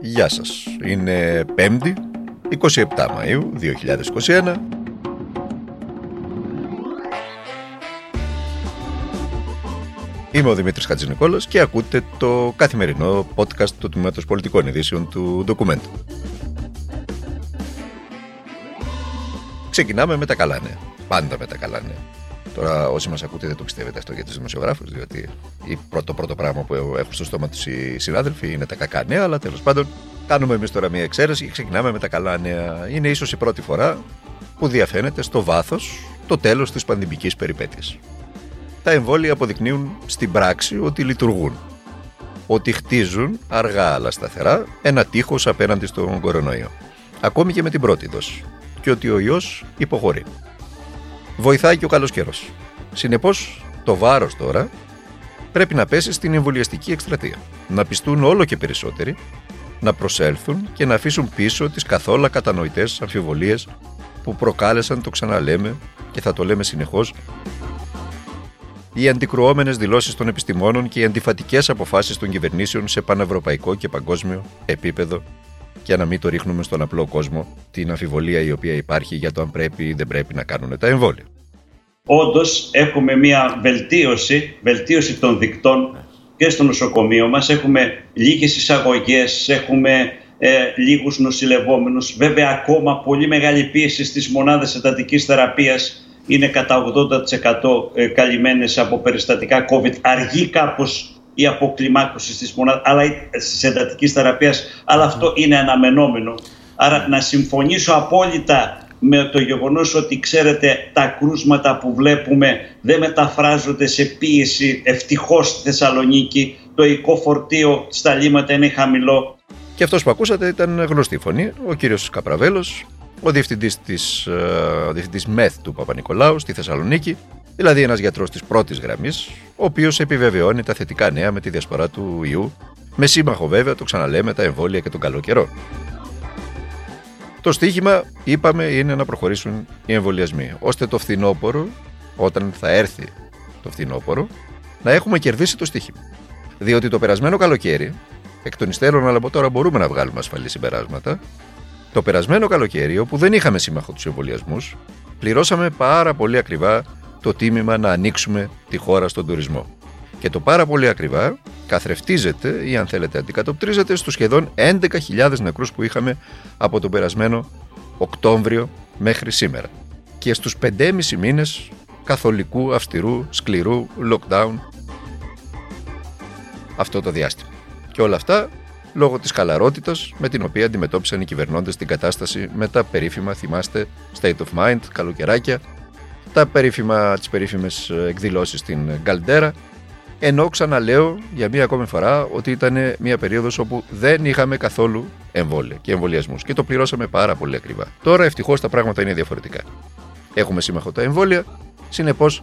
Γεια σας. Είναι 5η, 27 Μαΐου 2021. Είμαι ο Δημήτρης Χατζηνικόλας και ακούτε το καθημερινό podcast του Τμήματος Πολιτικών Ειδήσεων του Ντοκουμέντου. Ξεκινάμε με τα καλά νέα. Πάντα με τα καλά νέα. Τώρα, όσοι μας ακούτε, δεν το πιστεύετε αυτό για τους δημοσιογράφους, διότι το πρώτο πράγμα που έχουν στο στόμα τους οι συνάδελφοι είναι τα κακά νέα. Αλλά τέλος πάντων, κάνουμε εμείς τώρα μια εξαίρεση και ξεκινάμε με τα καλά νέα. Είναι ίσως η πρώτη φορά που διαφαίνεται στο βάθος το τέλος της πανδημικής περιπέτειας. Τα εμβόλια αποδεικνύουν στην πράξη ότι λειτουργούν. Ότι χτίζουν αργά αλλά σταθερά ένα τείχος απέναντι στον κορονοϊό. Ακόμη και με την πρώτη δόση. Και ότι ο ιός υποχωρεί βοηθάει και ο καλός καιρός. Συνεπώς, το βάρος τώρα πρέπει να πέσει στην εμβολιαστική εκστρατεία. Να πιστούν όλο και περισσότεροι να προσέλθουν και να αφήσουν πίσω τις καθόλου κατανοητές αμφιβολίες που προκάλεσαν, το ξαναλέμε και θα το λέμε συνεχώς, οι αντικρουόμενες δηλώσεις των επιστημόνων και οι αντιφατικές αποφάσεις των κυβερνήσεων σε πανευρωπαϊκό και παγκόσμιο επίπεδο και να μην το ρίχνουμε στον απλό κόσμο την αμφιβολία η οποία υπάρχει για το αν πρέπει ή δεν πρέπει να κάνουν τα εμβόλια. Όντως έχουμε μια βελτίωση, βελτίωση των δικτών και στο νοσοκομείο μας. Έχουμε λίγες εισαγωγές, έχουμε ε, λίγους νοσηλευόμενους. Βέβαια ακόμα πολύ μεγάλη πίεση στις μονάδες εντατικής θεραπείας είναι κατά 80% ε, καλυμμένες από περιστατικά COVID. Αργεί κάπως η αποκλιμάκωση της μονάδας, αλλά της εντατικής θεραπείας, αλλά αυτό είναι αναμενόμενο. Άρα να συμφωνήσω απόλυτα με το γεγονός ότι ξέρετε τα κρούσματα που βλέπουμε δεν μεταφράζονται σε πίεση ευτυχώς στη Θεσσαλονίκη. Το οικό φορτίο στα λίμματα είναι χαμηλό. Και αυτός που ακούσατε ήταν γνωστή φωνή, ο κύριος Καπραβέλος, ο διευθυντής, της, ε, ο διευθυντής ΜΕΘ του Παπα-Νικολάου στη Θεσσαλονίκη, δηλαδή ένας γιατρός της πρώτης γραμμής, ο οποίος επιβεβαιώνει τα θετικά νέα με τη διασπορά του ιού, με σύμμαχο βέβαια, το ξαναλέμε, τα εμβόλια και τον καλό καιρό. Το στίχημα, είπαμε, είναι να προχωρήσουν οι εμβολιασμοί, ώστε το φθινόπωρο, όταν θα έρθει το φθινόπωρο, να έχουμε κερδίσει το στίχημα. Διότι το περασμένο καλοκαίρι, εκ των υστέρων, αλλά από τώρα μπορούμε να βγάλουμε ασφαλή συμπεράσματα, το περασμένο καλοκαίρι, όπου δεν είχαμε σύμμαχο τους εμβολιασμούς, πληρώσαμε πάρα πολύ ακριβά το τίμημα να ανοίξουμε τη χώρα στον τουρισμό. Και το πάρα πολύ ακριβά καθρεφτίζεται ή αν θέλετε αντικατοπτρίζεται στους σχεδόν 11.000 νεκρούς που είχαμε από τον περασμένο Οκτώβριο μέχρι σήμερα. Και στους 5,5 μήνες καθολικού, αυστηρού, σκληρού lockdown αυτό το διάστημα. Και όλα αυτά λόγω της χαλαρότητας με την οποία αντιμετώπισαν οι κυβερνώντες την κατάσταση με τα περίφημα, θυμάστε, state of mind, καλοκαιράκια, τα περίφημα, τις περίφημες εκδηλώσεις στην Γκαλντέρα ενώ ξαναλέω για μία ακόμη φορά ότι ήταν μία περίοδος όπου δεν είχαμε καθόλου εμβόλια και εμβολιασμούς και το πληρώσαμε πάρα πολύ ακριβά. Τώρα ευτυχώς τα πράγματα είναι διαφορετικά. Έχουμε σύμμαχο τα εμβόλια, συνεπώς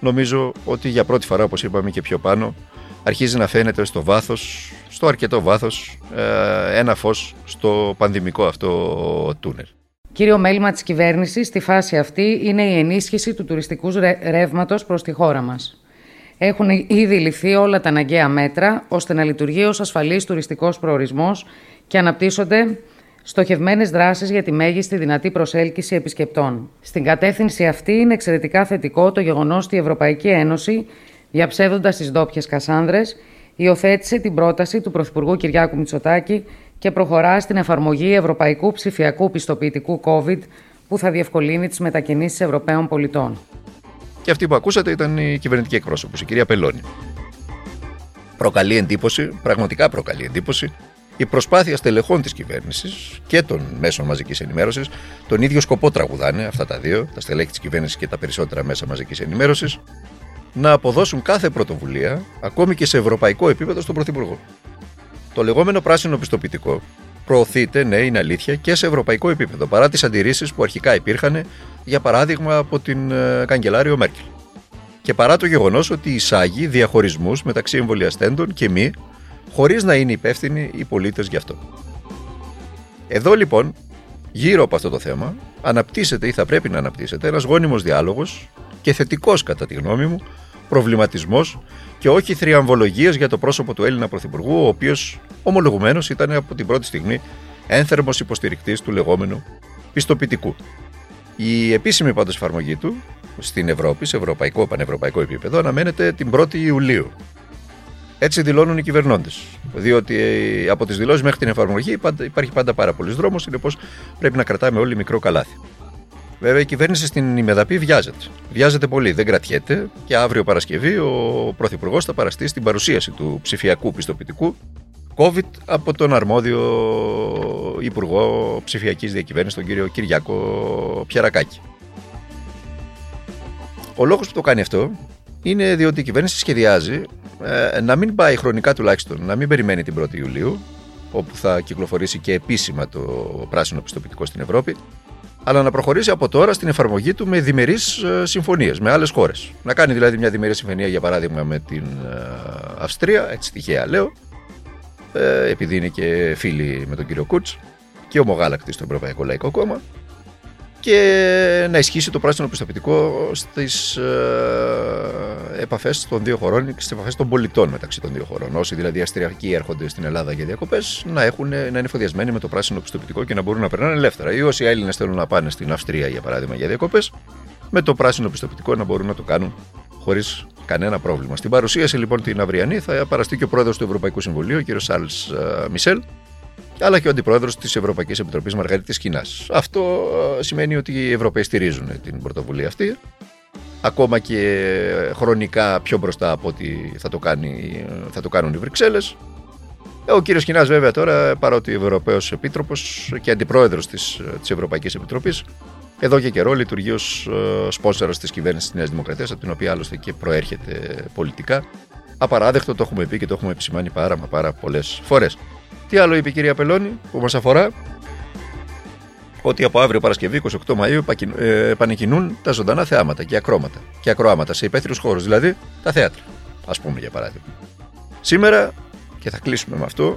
νομίζω ότι για πρώτη φορά, όπως είπαμε και πιο πάνω, αρχίζει να φαίνεται στο βάθος, στο αρκετό βάθος, ε, ένα φως στο πανδημικό αυτό τούνελ. Κύριο μέλημα της κυβέρνησης στη φάση αυτή είναι η ενίσχυση του τουριστικού ρεύματος προς τη χώρα μας. Έχουν ήδη ληφθεί όλα τα αναγκαία μέτρα ώστε να λειτουργεί ως ασφαλής τουριστικός προορισμός και αναπτύσσονται στοχευμένες δράσεις για τη μέγιστη δυνατή προσέλκυση επισκεπτών. Στην κατεύθυνση αυτή είναι εξαιρετικά θετικό το γεγονός ότι η Ευρωπαϊκή Ένωση, διαψεύδοντας τις ντόπιες Κασάνδρες, υιοθέτησε την πρόταση του Πρωθυπουργού Κυριάκου Μητσοτάκη και προχωρά στην εφαρμογή Ευρωπαϊκού Ψηφιακού Πιστοποιητικού COVID που θα διευκολύνει τις μετακινήσεις Ευρωπαίων πολιτών. Και αυτή που ακούσατε ήταν η κυβερνητική εκπρόσωπος, η κυρία Πελώνη. Προκαλεί εντύπωση, πραγματικά προκαλεί εντύπωση, η προσπάθεια στελεχών της κυβέρνησης και των μέσων μαζικής ενημέρωσης, τον ίδιο σκοπό τραγουδάνε αυτά τα δύο, τα στελέχη της κυβέρνησης και τα περισσότερα μέσα μαζικής ενημέρωσης, να αποδώσουν κάθε πρωτοβουλία, ακόμη και σε ευρωπαϊκό επίπεδο, στον Πρωθυπουργό. Το λεγόμενο πράσινο πιστοποιητικό προωθείται, ναι, είναι αλήθεια, και σε ευρωπαϊκό επίπεδο, παρά τις αντιρρήσεις που αρχικά υπήρχαν, για παράδειγμα, από την ε, καγκελάριο Μέρκελ. Και παρά το γεγονός ότι εισάγει διαχωρισμούς μεταξύ εμβολιαστέντων και μη, χωρίς να είναι υπεύθυνοι οι πολίτες γι' αυτό. Εδώ λοιπόν, γύρω από αυτό το θέμα, αναπτύσσεται ή θα πρέπει να αναπτύσσεται ένας γόνιμος διάλογος και θετικός κατά τη γνώμη μου προβληματισμός και όχι θριαμβολογίες για το πρόσωπο του Έλληνα Πρωθυπουργού, ο οποίος ομολογουμένως ήταν από την πρώτη στιγμή ένθερμος υποστηρικτής του λεγόμενου πιστοποιητικού. Η επίσημη πάντως εφαρμογή του στην Ευρώπη, σε ευρωπαϊκό πανευρωπαϊκό επίπεδο, αναμένεται την 1η Ιουλίου. Έτσι δηλώνουν οι κυβερνώντες. Διότι ε, από τις δηλώσεις μέχρι την εφαρμογή υπάρχει πάντα πάρα πολλή δρόμος, συνεπώς πρέπει να κρατάμε όλοι μικρό καλάθι. Βέβαια, η κυβέρνηση στην ημεδαπή βιάζεται. Βιάζεται πολύ, δεν κρατιέται και αύριο Παρασκευή ο Πρωθυπουργός θα παραστεί στην παρουσίαση του ψηφιακού πιστοποιητικού COVID από τον αρμόδιο Υπουργό Ψηφιακής Διακυβέρνησης, τον κύριο Κυριάκο Πιαρακάκη. Ο λόγος που το κάνει αυτό είναι διότι η κυβέρνηση σχεδιάζει ε, να μην πάει χρονικά τουλάχιστον, να μην περιμένει την 1η Ιουλίου, όπου θα κυκλοφορήσει και επίσημα το πράσινο πιστοποιητικό στην Ευρώπη, αλλά να προχωρήσει από τώρα στην εφαρμογή του με διμερείς ε, συμφωνίες με άλλες χώρες. Να κάνει δηλαδή μια διμερή συμφωνία, για παράδειγμα, με την ε, Αυστρία, έτσι τυχαία λέω, ε, επειδή είναι και φίλοι με τον κύριο Κούτ και ομογάλακτη στο Ευρωπαϊκό Λαϊκό Κόμμα, και να ισχύσει το πράσινο πιστοποιητικό στις ε, επαφές των δύο χωρών και στις επαφές των πολιτών μεταξύ των δύο χωρών. Όσοι δηλαδή αστριακοί έρχονται στην Ελλάδα για διακοπές, να, να είναι εφοδιασμένοι με το πράσινο πιστοποιητικό και να μπορούν να περνάνε ελεύθερα. Ή όσοι Έλληνες θέλουν να πάνε στην Αυστρία, για παράδειγμα, για διακοπές, με το πράσινο πιστοποιητικό να μπορούν να το κάνουν χωρίς κανένα πρόβλημα. Στην παρουσίαση λοιπόν την αυριανή θα παραστεί και ο πρόεδρος του Ευρωπαϊκού Συμβουλίου, ο κ. Σάλς ε, Μισελ, αλλά και ο αντιπρόεδρος της Ευρωπαϊκής Επιτροπής Μαργαρίτη Κινά. Αυτό ε, σημαίνει ότι οι Ευρωπαίοι στηρίζουν την πρωτοβουλία αυτή. Ακόμα και χρονικά πιο μπροστά από ότι θα το, κάνει, θα το κάνουν οι Βρυξέλλες. Ο κύριος Κινάς, βέβαια, τώρα παρότι Ευρωπαίος Επίτροπος και αντιπρόεδρος της της Ευρωπαϊκής Επιτροπής, εδώ και καιρό λειτουργεί ω ε, σπόνσορα της κυβέρνησης της Νέας Δημοκρατίας, από την οποία άλλωστε και προέρχεται πολιτικά. Απαράδεκτο, το έχουμε πει και το έχουμε επισημάνει πάρα μα πάρα πολλές φορές. Τι άλλο είπε η κυρία Πελώνη που μας αφορά; Ότι από αύριο Παρασκευή 28 Μαΐου ε, επανεκκινούν τα ζωντανά θεάματα και ακρώματα και ακροάματα σε υπαίθριους χώρους, δηλαδή τα θέατρα, ας πούμε για παράδειγμα. Σήμερα, και θα κλείσουμε με αυτό,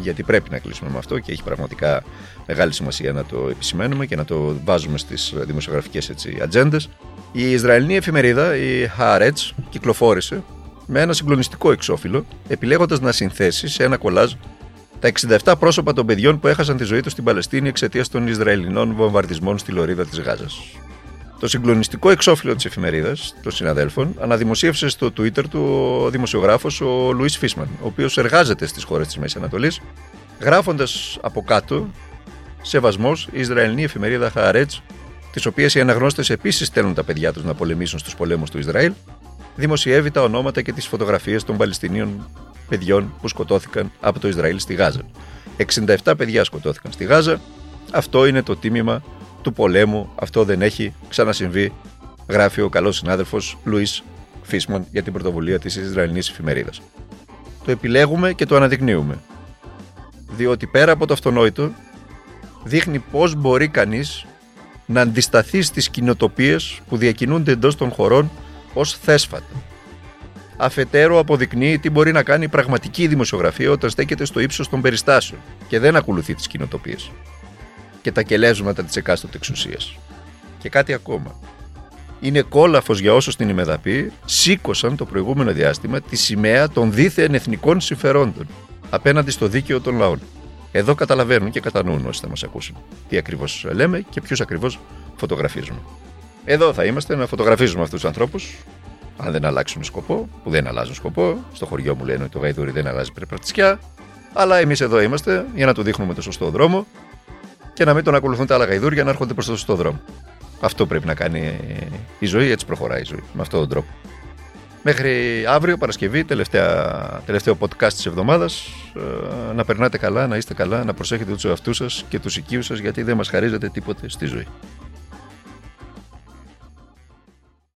γιατί πρέπει να κλείσουμε με αυτό και έχει πραγματικά μεγάλη σημασία να το επισημαίνουμε και να το βάζουμε στις δημοσιογραφικές ατζέντες. Η Ισραηλινή εφημερίδα, η Haaretz, κυκλοφόρησε με ένα συγκλονιστικό εξώφυλλο, επιλέγοντας να συνθέσει σε ένα κολάζ τα 67 πρόσωπα των παιδιών που έχασαν τη ζωή τους στην Παλαιστίνη εξαιτίας των Ισραηλινών βομβαρδισμών στη λωρίδα της Γάζας. Το συγκλονιστικό εξώφυλλο της εφημερίδας των συναδέλφων αναδημοσίευσε στο Twitter του ο δημοσιογράφος ο Λουίς Φίσμαν, ο οποίος εργάζεται στις χώρες της Μέσης Ανατολής, γράφοντας από κάτω Σεβασμός η Ισραηλινή εφημερίδα Χααρέτ, τι οποίε οι αναγνώστες επίσης στέλνουν τα παιδιά τους να πολεμήσουν στους πολέμους του Ισραήλ, δημοσιεύει τα ονόματα και τις φωτογραφίες των Παλαιστινίων παιδιών που σκοτώθηκαν από το Ισραήλ στη Γάζα. 67 παιδιά σκοτώθηκαν στη Γάζα. Αυτό είναι το τίμημα του πολέμου. Αυτό δεν έχει ξανασυμβεί, γράφει ο καλός συνάδελφος Λουίς Φίσμαν για την πρωτοβουλία της Ισραηλινής εφημερίδας. Το επιλέγουμε και το αναδεικνύουμε. Διότι πέρα από το αυτονόητο, δείχνει πώς μπορεί κανείς να αντισταθεί στις κοινοτοπίες που διακινούνται εντός των χωρών ως θέσφατα αφετέρου αποδεικνύει τι μπορεί να κάνει η πραγματική δημοσιογραφία όταν στέκεται στο ύψος των περιστάσεων και δεν ακολουθεί τις κοινοτοπίες και τα κελέζματα της εκάστοτε εξουσίας. Και κάτι ακόμα. Είναι κόλαφος για όσου στην ημεδαπή σήκωσαν το προηγούμενο διάστημα τη σημαία των δίθεν εθνικών συμφερόντων απέναντι στο δίκαιο των λαών. Εδώ καταλαβαίνουν και κατανοούν όσοι θα μας ακούσουν τι ακριβώς λέμε και ποιους ακριβώς φωτογραφίζουμε. Εδώ θα είμαστε να φωτογραφίζουμε αυτούς τους ανθρώπους αν δεν αλλάξουν σκοπό, που δεν αλλάζουν σκοπό. Στο χωριό μου λένε ότι το γαϊδούρι δεν αλλάζει περπατησιά. Αλλά εμείς εδώ είμαστε για να του δείχνουμε το σωστό δρόμο και να μην τον ακολουθούν τα άλλα γαϊδούρια να έρχονται προς το σωστό δρόμο. Αυτό πρέπει να κάνει η ζωή, έτσι προχωράει η ζωή, με αυτόν τον τρόπο. Μέχρι αύριο, Παρασκευή, τελευταία, τελευταίο podcast της εβδομάδας. Ε, να περνάτε καλά, να είστε καλά, να προσέχετε τους εαυτούς σας και τους οικείους σας, γιατί δεν μας χαρίζετε τίποτε στη ζωή.